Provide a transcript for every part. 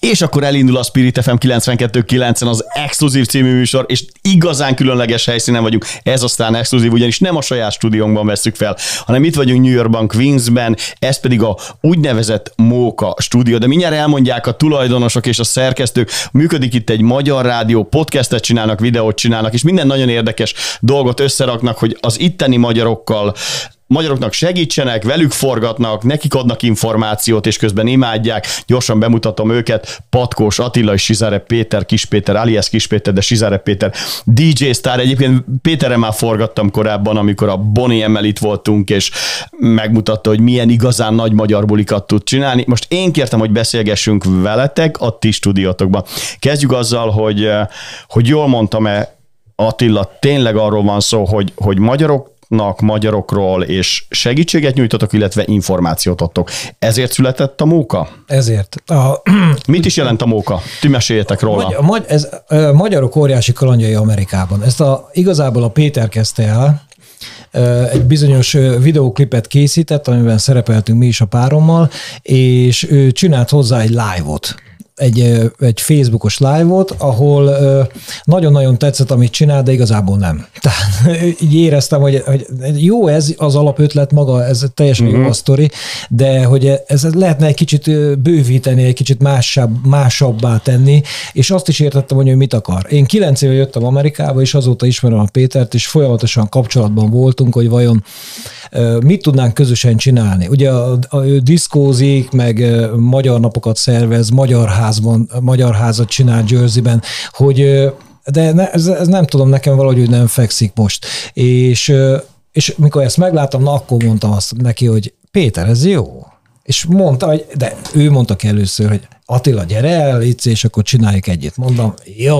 És akkor elindul a Spirit FM 92.9-en az Exkluzív című műsor, és igazán különleges helyszínen vagyunk. Ez aztán exkluzív, ugyanis nem a saját stúdiónkban veszük fel, hanem itt vagyunk New Yorkban, Queensben, ez pedig a úgynevezett Móka stúdió. De mindjárt elmondják a tulajdonosok és a szerkesztők, működik itt egy magyar rádió, podcastet csinálnak, videót csinálnak, és minden nagyon érdekes dolgot összeraknak, hogy az itteni magyarokkal magyaroknak segítsenek, velük forgatnak, nekik adnak információt, és közben imádják. Gyorsan bemutatom őket. Patkós Attila és Sizare Péter, Kispéter, alias Kispéter, de Sizare Péter, DJ Star. Egyébként Péterre már forgattam korábban, amikor a Bonnie Emmel itt voltunk, és megmutatta, hogy milyen igazán nagy magyar bulikat tud csinálni. Most én kértem, hogy beszélgessünk veletek a ti stúdiótokban. Kezdjük azzal, hogy, hogy jól mondtam-e Attila, tényleg arról van szó, hogy, hogy magyarok magyaroknak, magyarokról, és segítséget nyújtotok, illetve információt adtok. Ezért született a móka? Ezért. A... Mit is jelent a móka? Ti meséljetek róla. Magy- magy- ez, a magyarok óriási kalandjai Amerikában. Ezt a, igazából a Péter kezdte el, egy bizonyos videóklipet készített, amiben szerepeltünk mi is a párommal, és ő csinált hozzá egy live-ot egy, egy Facebookos live-ot, ahol nagyon-nagyon tetszett, amit csinál, de igazából nem. Tehát így éreztem, hogy, hogy jó ez az alapötlet maga, ez teljesen uh-huh. jó mhm. a sztori, de hogy ez lehetne egy kicsit bővíteni, egy kicsit másabb, másabbá tenni, és azt is értettem, hogy ő mit akar. Én kilenc éve jöttem Amerikába, és azóta ismerem a Pétert, és folyamatosan kapcsolatban voltunk, hogy vajon mit tudnánk közösen csinálni. Ugye a, a, ő diszkózik, meg magyar napokat szervez, magyar házban, magyar házat csinál Jerseyben, hogy de ne, ez, ez nem tudom, nekem valahogy nem fekszik most. És, és mikor ezt megláttam, na akkor mondtam azt neki, hogy Péter, ez jó. És mondta, hogy, de ő mondta először, hogy Attila, gyere el, itt, és akkor csináljuk egyet. Mondom, jó.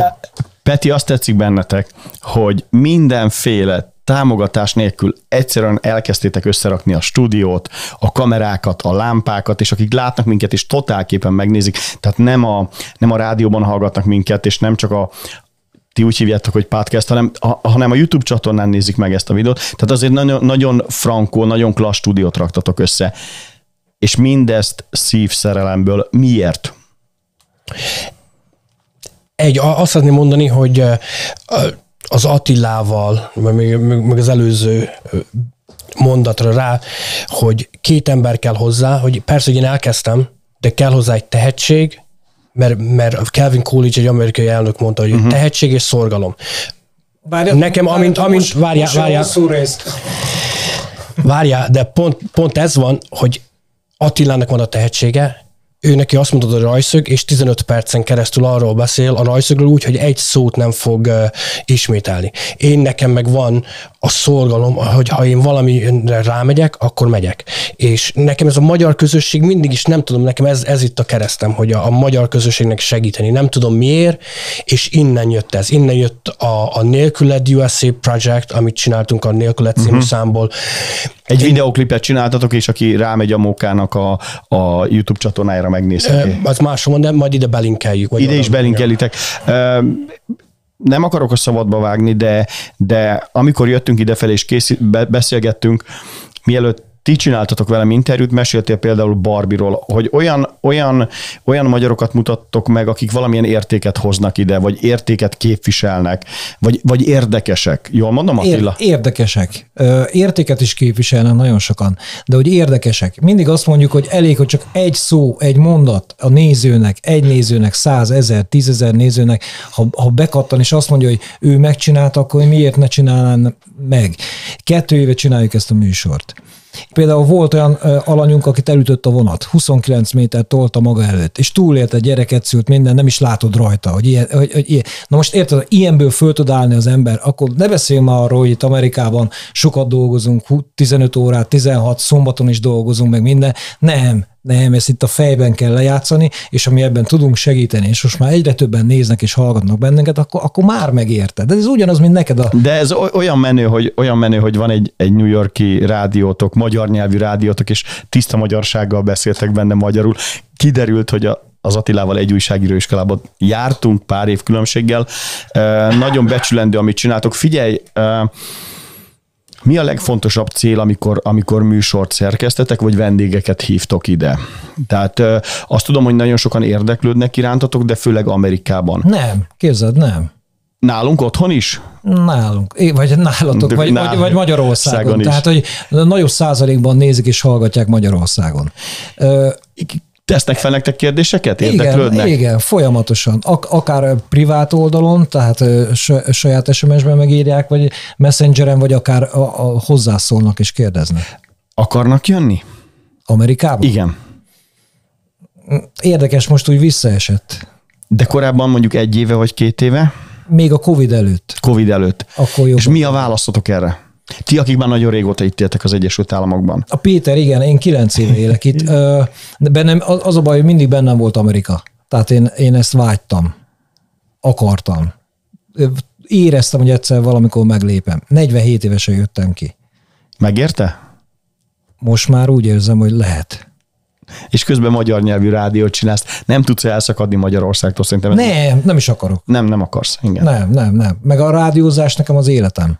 Peti, azt tetszik bennetek, hogy mindenféle támogatás nélkül egyszerűen elkezdtétek összerakni a stúdiót, a kamerákat, a lámpákat, és akik látnak minket, és totálképpen megnézik, tehát nem a, nem a rádióban hallgatnak minket, és nem csak a, ti úgy hívjátok, hogy podcast, hanem, a, hanem a YouTube csatornán nézik meg ezt a videót. Tehát azért nagyon, nagyon frankó, nagyon klassz stúdiót raktatok össze. És mindezt szívszerelemből. Miért? Egy, azt szeretném mondani, hogy az Attilával, meg, meg az előző mondatra rá, hogy két ember kell hozzá, hogy persze, hogy én elkezdtem, de kell hozzá egy tehetség, mert, mert Calvin Coolidge egy amerikai elnök mondta, hogy uh-huh. tehetség és szorgalom. Várja, Nekem, amint, amint, várjál, várjál, várjál, de pont, pont ez van, hogy Attilának van a tehetsége, ő neki azt mondod, hogy rajszög, és 15 percen keresztül arról beszél a rajszögről úgy, hogy egy szót nem fog uh, ismételni. Én nekem meg van a szorgalom, hogy ha én valamire rámegyek, akkor megyek. És nekem ez a magyar közösség mindig is, nem tudom, nekem ez, ez itt a keresztem, hogy a, a magyar közösségnek segíteni. Nem tudom miért, és innen jött ez. Innen jött a, a Nélküled USA Project, amit csináltunk a Nélküled című uh-huh. számból. Egy Én... videoklipet csináltatok, és aki rámegy a Mókának a, a YouTube csatornájára megnézheti. Az máshol, de majd ide belinkeljük. Ide is belinkelitek nem akarok a szabadba vágni, de, de amikor jöttünk idefelé és készít, beszélgettünk, mielőtt ti csináltatok velem interjút, meséltél például Barbiról, hogy olyan, olyan, olyan magyarokat mutattok meg, akik valamilyen értéket hoznak ide, vagy értéket képviselnek, vagy, vagy érdekesek. Jól mondom, Attila? Ér, érdekesek. Értéket is képviselnek nagyon sokan, de hogy érdekesek. Mindig azt mondjuk, hogy elég, hogy csak egy szó, egy mondat a nézőnek, egy nézőnek, száz, ezer, tízezer nézőnek, ha, ha bekattan, és azt mondja, hogy ő megcsinálta, akkor miért ne csinálnám meg? Kettő éve csináljuk ezt a műsort. Például volt olyan alanyunk, akit elütött a vonat, 29 méter tolta maga előtt, és túlélte, gyereket szült, minden, nem is látod rajta, hogy ilyen, hogy, hogy ilyen. Na most érted, ilyenből föl tud állni az ember, akkor ne beszéljünk már arról, hogy itt Amerikában sokat dolgozunk, 15 órát, 16, szombaton is dolgozunk, meg minden. Nem, nem, ezt itt a fejben kell lejátszani, és ami ebben tudunk segíteni, és most már egyre többen néznek és hallgatnak bennünket, akkor, akkor már megérted. De ez ugyanaz, mint neked a... De ez olyan menő, hogy, olyan menő, hogy van egy, egy New Yorki rádiótok, magyar nyelvű rádiótok, és tiszta magyarsággal beszéltek benne magyarul. Kiderült, hogy a, az Attilával egy újságíróiskolában jártunk pár év különbséggel. Nagyon becsülendő, amit csináltok. Figyelj, Mi a legfontosabb cél, amikor, amikor műsort szerkesztetek, vagy vendégeket hívtok ide? Tehát azt tudom, hogy nagyon sokan érdeklődnek irántatok, de főleg Amerikában. Nem, képzeld, nem. Nálunk otthon is? Nálunk, vagy nálatok, De vagy, nál- vagy, Magyarországon. Tehát, hogy nagyobb százalékban nézik és hallgatják Magyarországon. Ö, Tesznek fel nektek kérdéseket? Igen, Érdeklődnek? igen, folyamatosan. Ak- akár privát oldalon, tehát saját SMS-ben megírják, vagy messengeren, vagy akár a, a hozzászólnak és kérdeznek. Akarnak jönni? Amerikában? Igen. Érdekes, most úgy visszaesett. De korábban mondjuk egy éve vagy két éve, Még a Covid előtt. Covid előtt. Akkor jobb. És mi a válaszotok erre? Ti, akik már nagyon régóta itt éltek az Egyesült Államokban. A Péter, igen, én kilenc éve élek itt. De bennem, az a baj, hogy mindig bennem volt Amerika. Tehát én, én ezt vágytam. Akartam. Éreztem, hogy egyszer valamikor meglépem. 47 évesen jöttem ki. Megérte? Most már úgy érzem, hogy lehet. És közben magyar nyelvű rádiót csinálsz. Nem tudsz elszakadni Magyarországtól szerintem. Nem, nem is akarok. Nem, nem akarsz. Igen. Nem, nem, nem. Meg a rádiózás nekem az életem.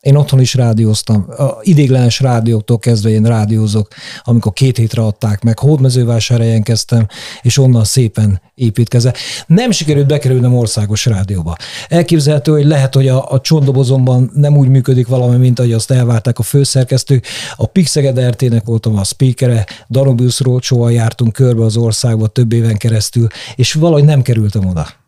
Én otthon is rádióztam. A idéglenes rádióktól kezdve én rádiózok, amikor két hétre adták meg, hódmezővásárhelyen kezdtem, és onnan szépen építkezve. Nem sikerült bekerülnem országos rádióba. Elképzelhető, hogy lehet, hogy a, a csondobozomban nem úgy működik valami, mint ahogy azt elvárták a főszerkesztők. A Pixeged RT-nek voltam a speakere, Danubius Rócsóval jártunk körbe az országba több éven keresztül, és valahogy nem kerültem oda.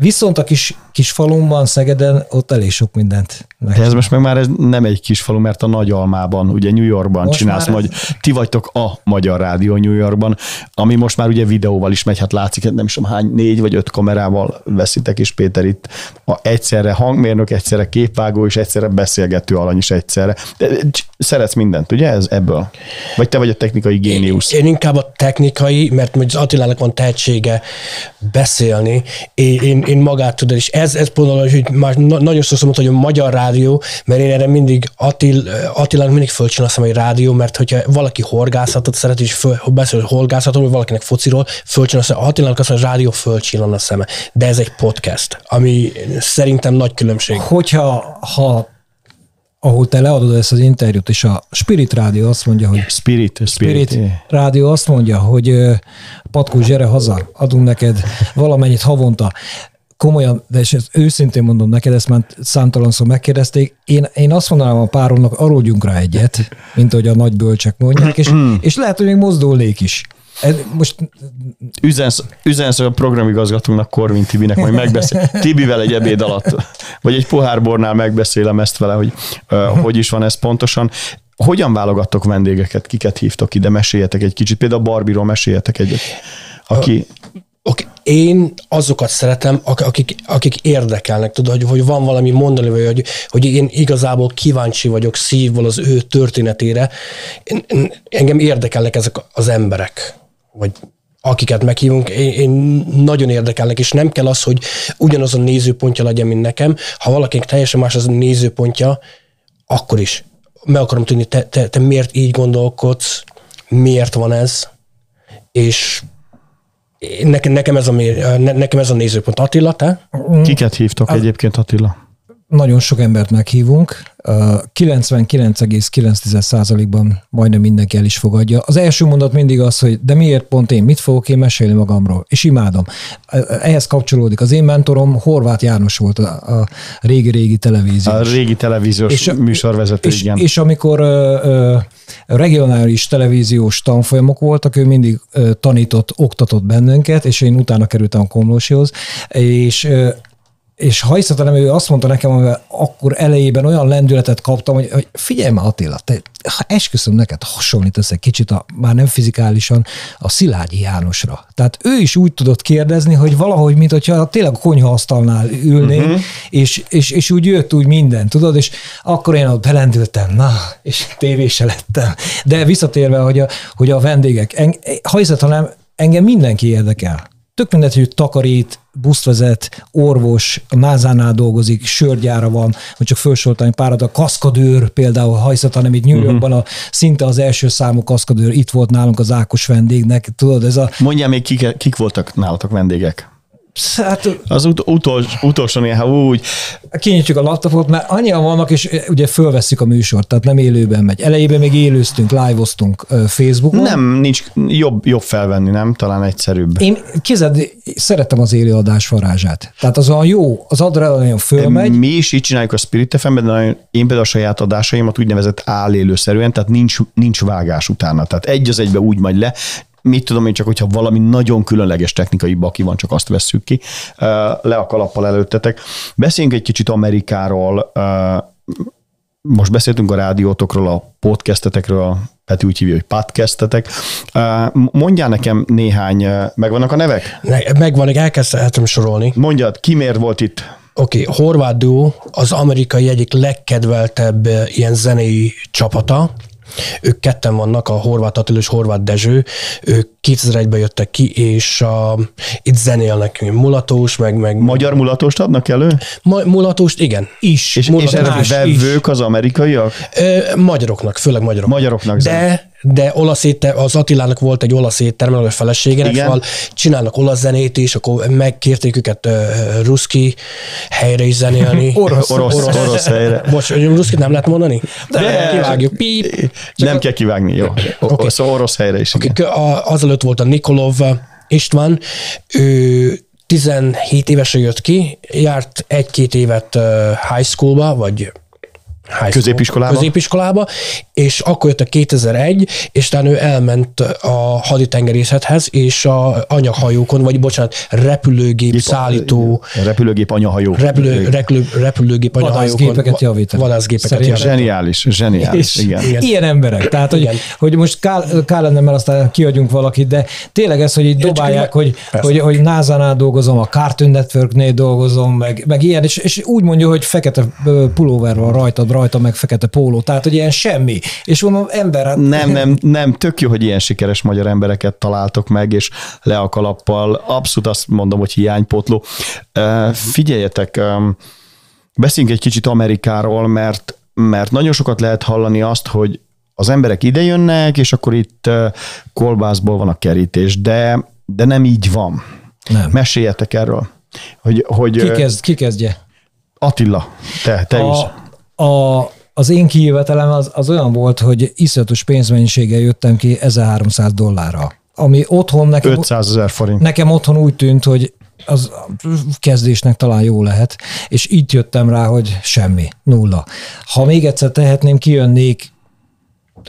Viszont a kis, kis falumban, Szegeden, ott elég sok mindent meg. De ez most meg már ez nem egy kis falu, mert a Nagyalmában, ugye New Yorkban Most csinálsz, majd ez- ti vagytok a magyar rádió New Yorkban, ami most már ugye videóval is megy, hát látszik, hát nem is tudom hány, négy vagy öt kamerával veszitek, és Péter itt a egyszerre hangmérnök, egyszerre képvágó, és egyszerre beszélgető alany is egyszerre. De szeretsz mindent, ugye ez ebből? Vagy te vagy a technikai géniusz? Én inkább a technikai, mert az Attilának van tehetsége beszélni, én, én, én magát tudod, és ez, ez pont, hogy már na- nagyon sokszor mondta, hogy a magyar rádió, mert én erre mindig Attil, Attilának mindig fölcsinálom egy rádió, mert hogyha valaki horgászatot szeret, és föl, ha beszél horgászatról, vagy valakinek fociról, fölcsinálom, Attilának azt mondja, hogy a rádió fölcsillan a szeme. De ez egy podcast, ami szerintem nagy különbség. Hogyha, ha, ahol te leadod ezt az interjút, és a Spirit Rádió azt mondja, hogy Spirit, spirit. Spirit Rádió azt mondja, hogy Patkó, gyere haza, adunk neked valamennyit havonta. Komolyan, de és ezt őszintén mondom neked, ezt már számtalanszor megkérdezték, én, én azt mondanám a páromnak, arodjunk rá egyet, mint ahogy a nagy bölcsek mondják, és, és lehet, hogy még mozdulnék is. Ez, most Üzensz, üzensz a programigazgatónak, Korvin Tibinek, majd megbeszél. Tibivel egy ebéd alatt, vagy egy pohár bornál megbeszélem ezt vele, hogy hogy is van ez pontosan. Hogyan válogattok vendégeket, kiket hívtok ide, meséljetek egy kicsit, például Barbiról meséljetek egyet, aki... Okay. Én azokat szeretem, ak- akik, akik érdekelnek, tudod, hogy, hogy van valami mondani, vagy hogy, hogy én igazából kíváncsi vagyok szívból az ő történetére. Én, én, engem érdekelnek ezek az emberek, vagy akiket meghívunk, én, én nagyon érdekelnek, és nem kell az, hogy ugyanaz a nézőpontja legyen, mint nekem. Ha valakinek teljesen más az a nézőpontja, akkor is. Meg akarom tudni, te, te, te miért így gondolkodsz, miért van ez, és nekem, nekem, ez a, nekem ez a nézőpont. Attila, te? Kiket hívtok egyébként, Attila? Nagyon sok embert meghívunk, ö, 99,9%-ban majdnem mindenki el is fogadja. Az első mondat mindig az, hogy de miért pont én, mit fogok én mesélni magamról, és imádom. Ehhez kapcsolódik. Az én mentorom Horváth János volt a, a régi-régi televíziós. A régi televíziós És- műsorvezető, és, igen. és amikor ö, ö, regionális televíziós tanfolyamok voltak, ő mindig ö, tanított, oktatott bennünket, és én utána kerültem a Komlósihoz, és ö, és ha hiszem, ő azt mondta nekem, hogy akkor elejében olyan lendületet kaptam, hogy, hogy figyelj már Attila, te, ha esküszöm neked, hasonlítasz egy kicsit, a, már nem fizikálisan, a Szilágyi Jánosra. Tehát ő is úgy tudott kérdezni, hogy valahogy, mint hogyha tényleg a konyhaasztalnál ülnénk, uh-huh. és, és, és úgy jött úgy minden, tudod, és akkor én ott belendültem, na, és tévése lettem. De visszatérve, hogy a, hogy a vendégek, en, ha hiszed, hanem engem mindenki érdekel. Tök mindegy, hogy takarít, buszt vezet, orvos, a názánál dolgozik, sörgyára van, hogy csak felsoroltam párat, a kaszkadőr például hajszat, hanem itt New Yorkban a, szinte az első számú kaszkadőr, itt volt nálunk az Ákos vendégnek, tudod, ez a Mondjál még, kik, kik voltak nálatok vendégek? Hát Az ut- utol, utolsó néha úgy, kinyitjuk a laptopot, mert annyian vannak, és eh, ugye fölveszik a műsort, tehát nem élőben megy. Elejében még élőztünk, live-oztunk ö, Facebookon. nem, nincs jobb, jobb felvenni, nem? Talán egyszerűbb. Én képzeld, szeretem az élőadás varázsát. Tehát az olyan jó, az adrenalin fölmegy, Mi is így csináljuk a Spirit fm de nagyon- én például a saját adásaimat úgynevezett állélőszerűen, tehát nincs, nincs vágás utána. Tehát egy az egybe úgy megy le, mit tudom én csak, hogyha valami nagyon különleges technikai baki van, csak azt vesszük ki, le a kalappal előttetek. Beszéljünk egy kicsit Amerikáról, most beszéltünk a rádiótokról, a podcastetekről, Peti úgy hívja, hogy podcastetek. Mondjál nekem néhány, megvannak a nevek? Ne- Megvan, elkezdhetem sorolni. Mondjad, ki miért volt itt? Oké, okay, Horváth Duo az amerikai egyik legkedveltebb ilyen zenei csapata. Ők ketten vannak, a Horváth Attila és Horváth Dezső. Ők 2001-ben jöttek ki, és a, itt zenélnek mulatós, meg, meg Magyar mulatóst adnak elő? ma, mulatóst, igen. is. És, és is. vevők az amerikaiak? Ö, magyaroknak, főleg magyaroknak. Magyaroknak De, de olasz étterm, az Attilának volt egy olasz étterme, a feleségének, Igen. szóval csinálnak olasz zenét is, akkor megkérték őket uh, ruszki helyre is zenélni. Orosz. Orosz, orosz, orosz helyre. Bocs, hogy ruszkit nem lehet mondani? De- Kivágjuk. Píp. Nem kell kivágni, jó. Okay. Szóval orosz helyre is. Akik a- azelőtt volt a Nikolov István, ő 17 évesen jött ki, járt egy-két évet high schoolba, vagy high Középiskolába? középiskolába, és akkor jött a 2001, és utána ő elment a haditengerészethez, és a anyaghajókon, vagy bocsánat, repülőgép szállító, Repülőgép anyahajó. repülő, repülő, repülőgép anyaghajókon. Vadászgépeket javítani. Vadászgépeket javítani. Zseniális, zseniális, És igen. Igen. Ilyen emberek. Tehát, hogy, Igen. hogy most kár, kár lenne, mert aztán kiadjunk valakit, de tényleg ez, hogy így dobálják, hogy, Persze. hogy, hogy NASA-nál dolgozom, a Cartoon Networknél dolgozom, meg, meg ilyen, és, és úgy mondja, hogy fekete pulóver van rajtad, rajta meg fekete póló, tehát, hogy ilyen semmi. És mondom, ember, hát Nem, nem, nem, tök jó, hogy ilyen sikeres magyar embereket találtok meg, és le a kalappal. Abszolút azt mondom, hogy hiánypotló. Ö, Figyeljetek, beszéljünk egy kicsit Amerikáról, mert, mert nagyon sokat lehet hallani azt, hogy az emberek ide jönnek, és akkor itt kolbászból van a kerítés, de, de nem így van. nem. Meséljetek erről. Hogy, hogy Ki, kezd, ki kezdje? Attila, te, te is. A, az én kijövetelem az, az olyan volt, hogy iszonyatos pénzmennyiséggel jöttem ki 1300 dollárra. Ami otthon nekem, 500 ezer forint. nekem otthon úgy tűnt, hogy az kezdésnek talán jó lehet, és itt jöttem rá, hogy semmi, nulla. Ha még egyszer tehetném, kijönnék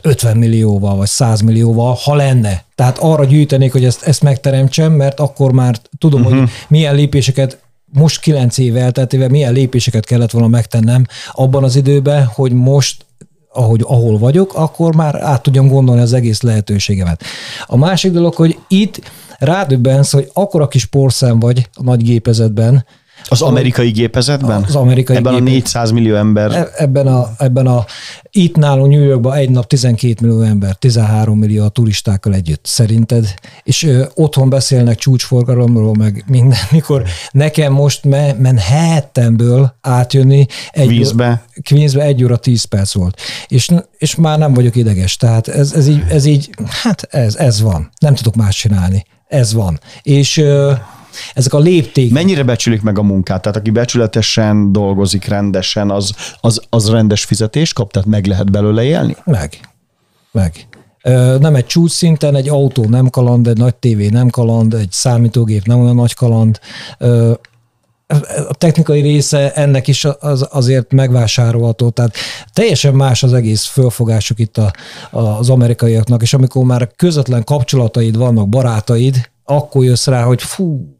50 millióval, vagy 100 millióval, ha lenne. Tehát arra gyűjtenék, hogy ezt, ezt megteremtsem, mert akkor már tudom, uh-huh. hogy milyen lépéseket most kilenc év elteltével milyen lépéseket kellett volna megtennem abban az időben, hogy most ahogy, ahol vagyok, akkor már át tudjam gondolni az egész lehetőségemet. A másik dolog, hogy itt rádöbbensz, hogy akkora kis porszám vagy a nagy gépezetben, Az amerikai gépezetben? Az amerikai Ebben gépezet. a 400 millió ember. E- ebben a, ebben a, itt nálunk New Yorkban egy nap 12 millió ember, 13 millió a turistákkal együtt, szerinted? És ö, otthon beszélnek csúcsforgalomról, meg minden, mikor nekem most me, Manhattanből átjönni egy Vízbe. Queensbe egy óra 10 perc volt. És, és már nem vagyok ideges. Tehát ez, ez, így, ez így, hát ez, ez van. Nem tudok más csinálni. Ez van. És ö, ezek a lépték. Mennyire becsülik meg a munkát? Tehát aki becsületesen dolgozik rendesen, az, az, az rendes fizetést kap, tehát meg lehet belőle élni? Meg. Meg. Nem egy csúcs szinten, egy autó nem kaland, egy nagy tévé nem kaland, egy számítógép nem olyan nagy kaland. A technikai része ennek is az, azért megvásárolható, tehát teljesen más az egész fölfogásuk itt a, az amerikaiaknak, és amikor már közvetlen kapcsolataid vannak, barátaid, akkor jössz rá, hogy fú,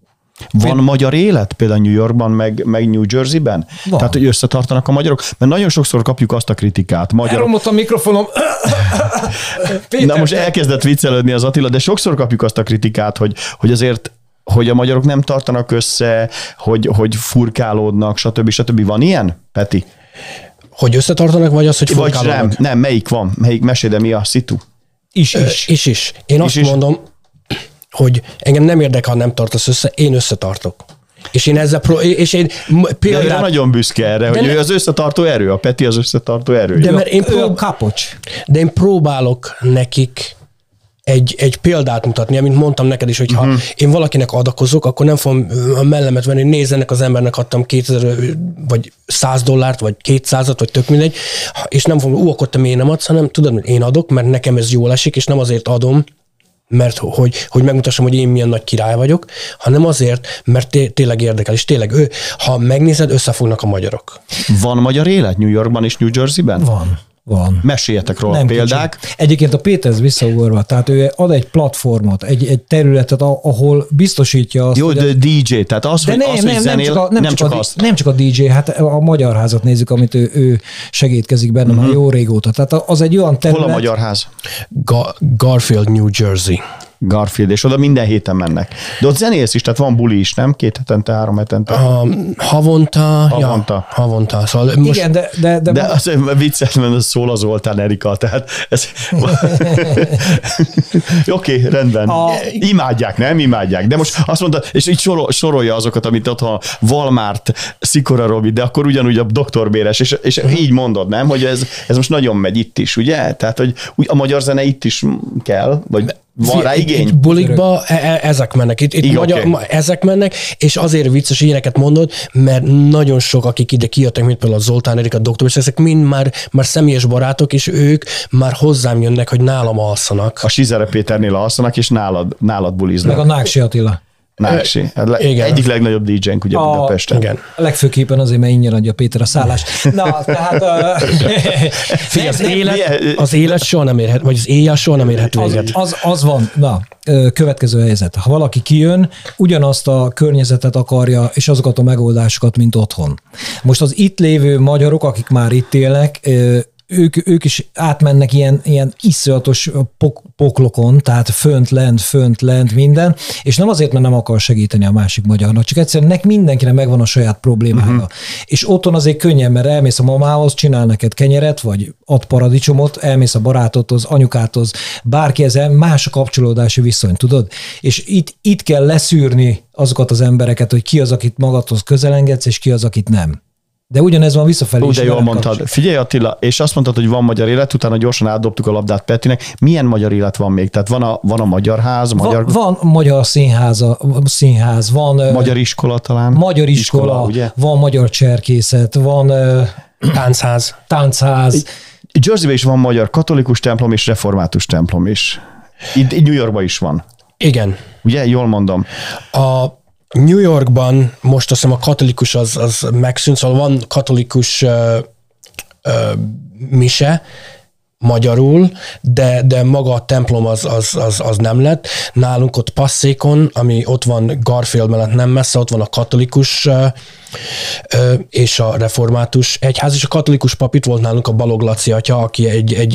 Van magyar élet például New Yorkban, meg, meg New Jerseyben? Van. Tehát, hogy összetartanak a magyarok? Mert nagyon sokszor kapjuk azt a kritikát. Magyarok, elromlott a mikrofonom. Péter, Na most elkezdett viccelődni az Attila, de sokszor kapjuk azt a kritikát, hogy, hogy azért hogy a magyarok nem tartanak össze, hogy, hogy furkálódnak, stb. stb. Van ilyen, Peti? Hogy összetartanak, vagy az, hogy Vagy nem, furkálódnak? nem, melyik van? Melyik mesél, de mi a szitu? is, Ö, is. Is is. Én azt is. mondom, hogy engem nem érdekel, ha nem tartasz össze, én összetartok. És én ezzel, pro- és én m- De nagyon büszke erre, hogy ne- ő az összetartó erő, a Peti az összetartó erő. De mert én prób- kapocs. de én próbálok nekik egy, egy példát mutatni, amit mondtam neked is, hogy ha uh-huh. én valakinek adakozok, akkor nem fogom a mellemet venni, hogy nézzenek az embernek adtam 2000 vagy 100 dollárt, vagy 200-at, vagy tök mindegy, és nem fogom, ú, akkor te miért nem adsz, hanem tudod, hogy én adok, mert nekem ez jól esik, és nem azért adom, mert hogy, hogy megmutassam, hogy én milyen nagy király vagyok, hanem azért, mert té- tényleg érdekel, és tényleg ő, ha megnézed, összefognak a magyarok. Van magyar élet New Yorkban és New Jerseyben? Van. Van. Meséljetek róla nem példák. Kicsi. Egyébként a Péter visszaugorva, tehát ő ad egy platformot, egy, egy területet, ahol biztosítja azt, Jó, de a... DJ, tehát az, de hogy, nem, az, nem, hogy nem, zenél, csak a, nem, nem, csak csak a, nem csak a DJ, hát a Magyar Házat nézzük, amit ő, ő segítkezik benne uh-huh. már jó régóta. Tehát az egy olyan terület. Hol a Magyar Ház? Ga- Garfield, New Jersey. Garfield, és oda minden héten mennek. De ott zenész is, tehát van buli is, nem? Két hetente, három hetente. A, havonta, Havonta. Ja, havonta. Szóval most, Igen, de... De, de, de az vicces, mert az szól az Zoltán Erika, tehát ez... Oké, okay, rendben. A... Imádják, nem? Imádják. De most azt mondta, és így sorol, sorolja azokat, amit ott a Walmart, Szikora Robi, de akkor ugyanúgy a Dr. Béres, és, és így mondod, nem? Hogy ez, ez most nagyon megy itt is, ugye? Tehát, hogy a magyar zene itt is kell, vagy van rá igény? Itt bulikba e- e- ezek mennek. Itt, itt Igen, magyar, okay. ezek mennek, és azért vicces, hogy ilyeneket mondod, mert nagyon sok, akik ide kijöttek, mint például a Zoltán Erika, a doktor, és ezek mind már, már személyes barátok, és ők már hozzám jönnek, hogy nálam alszanak. A Sizere Péternél alszanak, és nálad, nálad buliznak. Meg a Náksi Attila. Náksi. Igen. Egyik legnagyobb DJ-nk ugye a, Budapesten. Igen. Legfőképpen azért, mert ingyen adja Péter a szállást. Na, tehát... Figyelj, az, élet, az élet soha nem érhet, vagy az éjjel soha nem érhet véget. Az, az, az van. Na, következő helyzet. Ha valaki kijön, ugyanazt a környezetet akarja, és azokat a megoldásokat, mint otthon. Most az itt lévő magyarok, akik már itt élnek, ők, ők is átmennek ilyen, ilyen iszonyatos pok, poklokon, tehát fönt, lent, fönt, lent, minden, és nem azért, mert nem akar segíteni a másik magyarnak, csak egyszerűen nek mindenkinek megvan a saját problémája. Uh-huh. És otthon azért könnyen, mert elmész a mamához, csinál neked kenyeret, vagy ad paradicsomot, elmész a barátodhoz, anyukáthoz, bárki ezen más a kapcsolódási viszony, tudod? És itt, itt kell leszűrni azokat az embereket, hogy ki az, akit magadhoz közelengedsz, és ki az, akit nem. De ugyanez van visszafelé Úgy, de jól mondtad. Kapcsolat. Figyelj Attila, és azt mondtad, hogy van magyar élet, utána gyorsan átdobtuk a labdát Petinek. Milyen magyar élet van még? Tehát van a, van a magyar ház, magyar... Van, van magyar színház, színház, van... Magyar iskola talán? Magyar iskola, iskola ugye? van magyar cserkészet, van... Táncház. Táncház. Jerseyben is van magyar katolikus templom és református templom is. Itt, itt New Yorkban is van. Igen. Ugye? Jól mondom. A New Yorkban most azt hiszem a katolikus az, az megszűnt, szóval van katolikus uh, uh, mise, magyarul, de, de maga a templom az, az, az, az nem lett. Nálunk ott Passzékon, ami ott van Garfield mellett nem messze, ott van a katolikus és a református egyház, és a katolikus pap itt volt nálunk a Balog Laci atya, aki egy, egy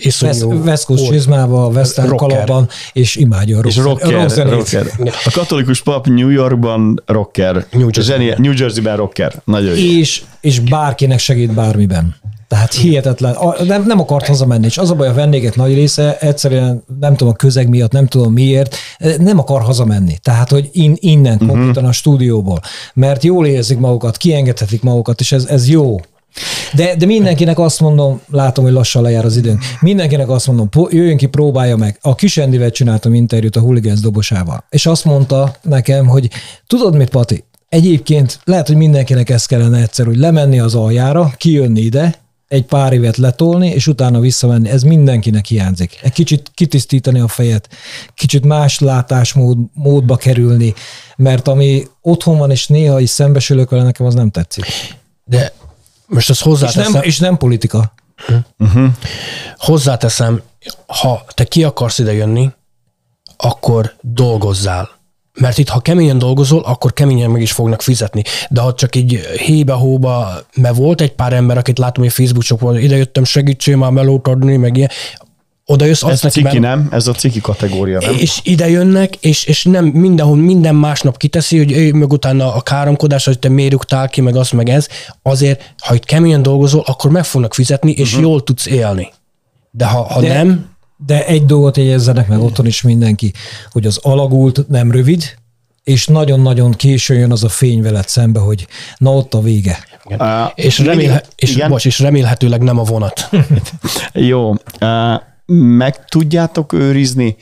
iszonyú... Veszkos csizmába, Western kalapban, és imádja a rock, és rocker, rock rocker. A katolikus pap New Yorkban rocker, New, Jersey. New Jersey-ben rocker. Nagyon és, és bárkinek segít bármiben. Tehát hihetetlen. Nem, nem akart hazamenni, és az a baj, a vendégek nagy része egyszerűen nem tudom a közeg miatt, nem tudom miért, nem akar hazamenni. Tehát, hogy in, innen, uh-huh. konkrétan a stúdióból. Mert jól érzik magukat, kiengedhetik magukat, és ez, ez jó. De, de mindenkinek azt mondom, látom, hogy lassan lejár az időnk, mindenkinek azt mondom, jöjjön ki, próbálja meg. A Kisendivel csináltam interjút a Hooligans dobosával, és azt mondta nekem, hogy tudod mit, Pati, Egyébként lehet, hogy mindenkinek ez kellene egyszer, hogy lemenni az aljára, kijönni ide, egy pár évet letolni, és utána visszamenni. Ez mindenkinek hiányzik. Egy kicsit kitisztítani a fejet, kicsit más látásmód módba kerülni, mert ami otthon van, és néha is szembesülök vele, nekem az nem tetszik. De most azt hozzáteszem. És nem, és nem politika. Uh-huh. Hozzáteszem, ha te ki akarsz ide jönni, akkor dolgozzál mert itt, ha keményen dolgozol, akkor keményen meg is fognak fizetni. De ha csak így hébe-hóba, mert volt egy pár ember, akit látom, hogy Facebook csoportban, ide jöttem, segítsél már melót adni, meg ilyen, oda jössz, Ez a ciki, nem? Ez a ciki kategória, nem? És ide jönnek, és, és nem mindenhol, minden másnap kiteszi, hogy ő meg utána a káromkodás, hogy te miért rúgtál ki, meg az, meg ez. Azért, ha itt keményen dolgozol, akkor meg fognak fizetni, és uh-huh. jól tudsz élni. De ha, ha De... nem, de egy dolgot jegyezzenek meg otthon is mindenki, hogy az alagút nem rövid, és nagyon-nagyon későn jön az a fény veled szembe, hogy na ott a vége. Uh, és, remélhe- és, bocs, és remélhetőleg nem a vonat. Jó. Uh, meg tudjátok őrizni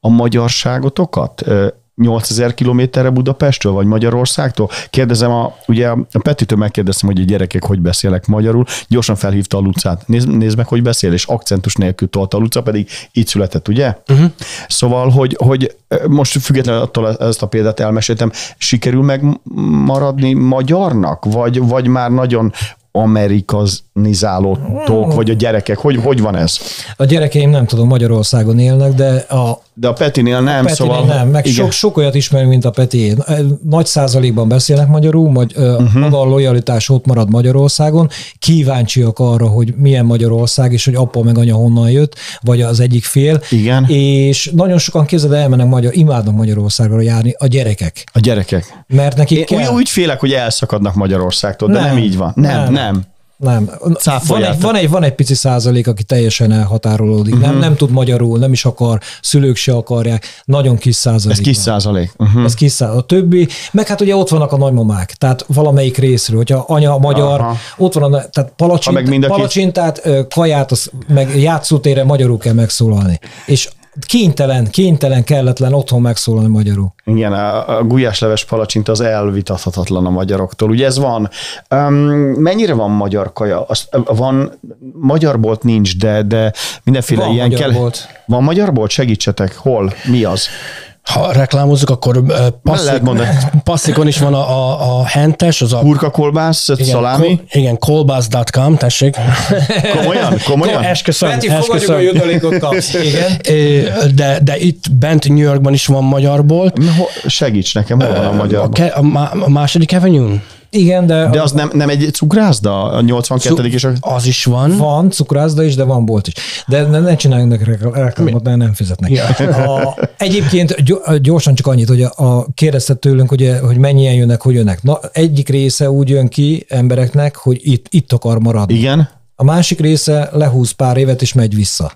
a magyarságotokat? Ö, 8000 kilométerre Budapestről, vagy Magyarországtól? Kérdezem, a, ugye a Petitől megkérdeztem, hogy a gyerekek hogy beszélek magyarul, gyorsan felhívta a Lucát. Nézd, nézd meg, hogy beszél, és akcentus nélkül tolta a Luca, pedig így született, ugye? Uh-huh. Szóval, hogy, hogy most függetlenül attól ezt a példát elmeséltem, sikerül megmaradni magyarnak, vagy, vagy már nagyon amerikanizálódtok, vagy a gyerekek? Hogy, hogy van ez? A gyerekeim nem tudom, Magyarországon élnek, de a de a Petinél nem, a Petinél szóval... nem, meg sok, sok olyat ismerünk, mint a Peti. Nagy százalékban beszélnek magyarul, vagy uh-huh. maga a lojalitás ott marad Magyarországon. Kíváncsiak arra, hogy milyen Magyarország, és hogy apa meg anya honnan jött, vagy az egyik fél. Igen. És nagyon sokan képzeld, elmennek magyar, imádnak Magyarországra járni a gyerekek. A gyerekek. Mert nekik Én kell. úgy, úgy félek, hogy elszakadnak Magyarországtól, de nem, Nem. nem így van. Nem, nem. Nem. Nem. Van egy, van, egy, van egy pici százalék, aki teljesen elhatárolódik. Uh-huh. Nem, nem tud magyarul, nem is akar, szülők se akarják. Nagyon kis százalék. Ez kis van. százalék. Uh-huh. Ez kis százalék. A többi, meg hát ugye ott vannak a nagymamák, tehát valamelyik részről, hogyha anya magyar, Aha. ott van a, tehát palacsint, meg mind a palacsintát, kaját, az, meg játszótére magyarul kell megszólalni. És kénytelen, kénytelen, kelletlen otthon megszólalni magyarul. Igen, a, a gulyásleves palacsinta az elvitathatatlan a magyaroktól. Ugye ez van. Um, mennyire van magyar kaja? Az, van, magyar bolt nincs, de, de mindenféle Van ilyen magyar kell. bolt. Van magyar bolt? Segítsetek. Hol? Mi az? Ha reklámozzuk, akkor mondani. passzikon is van a, a, a hentes, az a Hurka kolbász, szalámi? Ko, igen, kolbász.com, tessék. Komolyan? Komolyan? Esküszöm, Peti, fogadjuk, jutalékot kapsz. Igen. De, de itt bent New Yorkban is van magyar bolt. Ho- Segíts nekem, hol van a magyar A, ke, a, a második avenue Igen, de, De az nem, nem egy cukrászda? A 82 és a... az is van. Van cukrászda is, de van bolt is. De ne, ne csináljunk reklámot, mert nem fizetnek. A, egyébként gy- gyorsan csak annyit, hogy a, a kérdezted tőlünk, hogy, hogy mennyien jönnek, hogy jönnek. Na, egyik része úgy jön ki embereknek, hogy itt, itt akar maradni. Igen? A másik része lehúz pár évet, és megy vissza.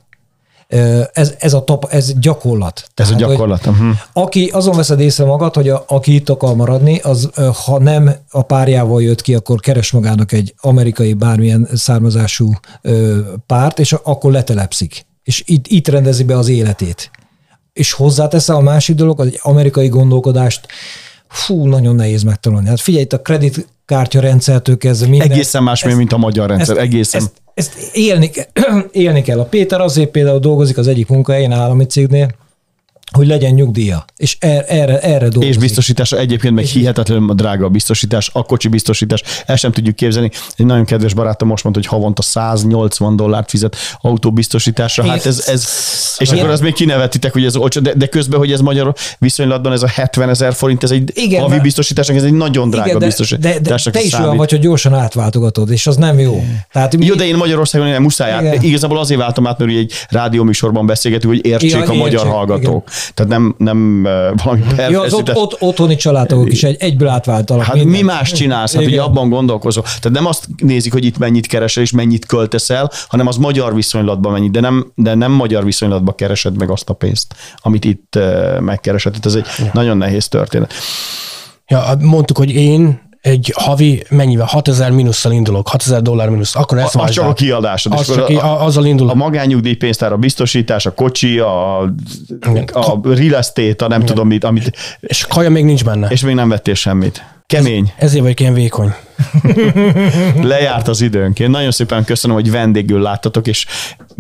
Ez, ez a tap, ez gyakorlat. Ez a hogy gyakorlat. Uh-huh. Aki azon veszed észre magad, hogy a, aki itt akar maradni, az ha nem a párjával jött ki, akkor keres magának egy amerikai bármilyen származású párt, és akkor letelepszik. És itt, itt rendezi be az életét. És hozzátesz a másik dolog, az egy amerikai gondolkodást, fú, nagyon nehéz megtanulni. Hát figyelj, itt a kreditkártya rendszertől kezdve minden. Egészen más, mint a magyar rendszer. Ezt, Egészen. ezt, ezt élni, élni kell. A Péter azért például dolgozik az egyik munkahelyen állami cégnél, hogy legyen nyugdíja. És er, erre, erre dolgozik. És biztosítása egyébként meg hihetetlenül drága a biztosítás, a kocsi biztosítás, el sem tudjuk képzelni. Egy nagyon kedves barátom most mondta, hogy havonta 180 dollárt fizet autóbiztosításra. Hát ez, ez és akkor az még kinevetitek, hogy ez olcsó, de, de közben, hogy ez magyar viszonylatban ez a 70 ezer forint, ez egy Igen, havi biztosításnak, ez egy nagyon drága Igen, de, de, biztosításnak de te is számít. olyan vagy, hogy gyorsan átváltogatod, és az nem jó. Tehát mi, Jó, de én Magyarországon nem muszáj át. Igen. Igazából azért váltam át, mert egy rádióműsorban beszélgetünk, hogy értsék Igen, a magyar értsék, hallgatók. Tehát nem, nem valami ja, az ott, ott, otthoni családtagok is egy, egyből átváltalak. Hát minden. mi más csinálsz? Hát Igen. abban gondolkozol. Tehát nem azt nézik, hogy itt mennyit keresel és mennyit költesz el, hanem az magyar viszonylatban mennyit, de nem, de nem magyar viszonylatban keresed meg azt a pénzt, amit itt megkeresed. Tehát ez egy nagyon nehéz történet. Ja, mondtuk, hogy én egy havi mennyivel? 6000 mínusszal indulok, 6000 dollár mínusz. Akkor ezt Az csak a kiadásod. Az csak a, a, azzal indul. a magányugdíjpénztár, a biztosítás, a kocsi, a, Igen. a real estate, a nem tudom mit, amit, És kaja még nincs benne. és még nem vettél semmit. Kemény. Ezért vagyok ilyen vékony. Lejárt az időnk. Én nagyon szépen köszönöm, hogy vendégül láttatok, és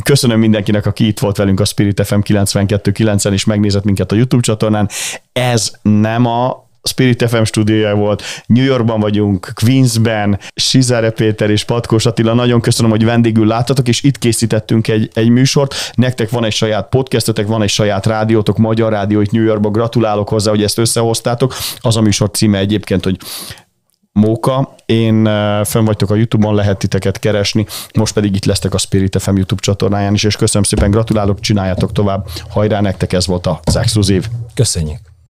köszönöm mindenkinek, aki itt volt velünk a Spirit FM 92.9-en, és megnézett minket a YouTube csatornán. Ez nem a Spirit FM stúdiója volt. New Yorkban vagyunk, Queensben, Sizare Péter és Patkós Attila. Nagyon köszönöm, hogy vendégül láttatok, és itt készítettünk egy, egy műsort. Nektek van egy saját podcastotek, van egy saját rádiótok, Magyar Rádió itt New Yorkban. Gratulálok hozzá, hogy ezt összehoztátok. Az a műsor címe egyébként, hogy Móka. Én fönn vagytok a YouTube-on, lehet titeket keresni, most pedig itt lesztek a Spirit FM YouTube csatornáján is, és köszönöm szépen, gratulálok, csináljátok tovább. Hajrá, nektek ez volt az exkluzív. Köszönjük.